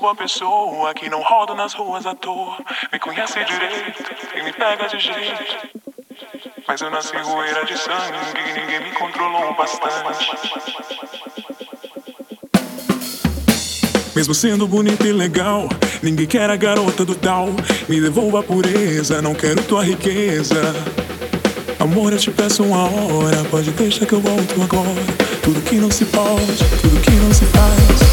Uma pessoa que não roda nas ruas à toa. Me conhece direito e me pega de jeito. Mas eu nasci roeira de sangue e ninguém me controlou bastante. Mesmo sendo bonita e legal, ninguém quer a garota do tal. Me devolva a pureza, não quero tua riqueza. Amor, eu te peço uma hora, pode deixar que eu volto agora. Tudo que não se pode, tudo que não se faz.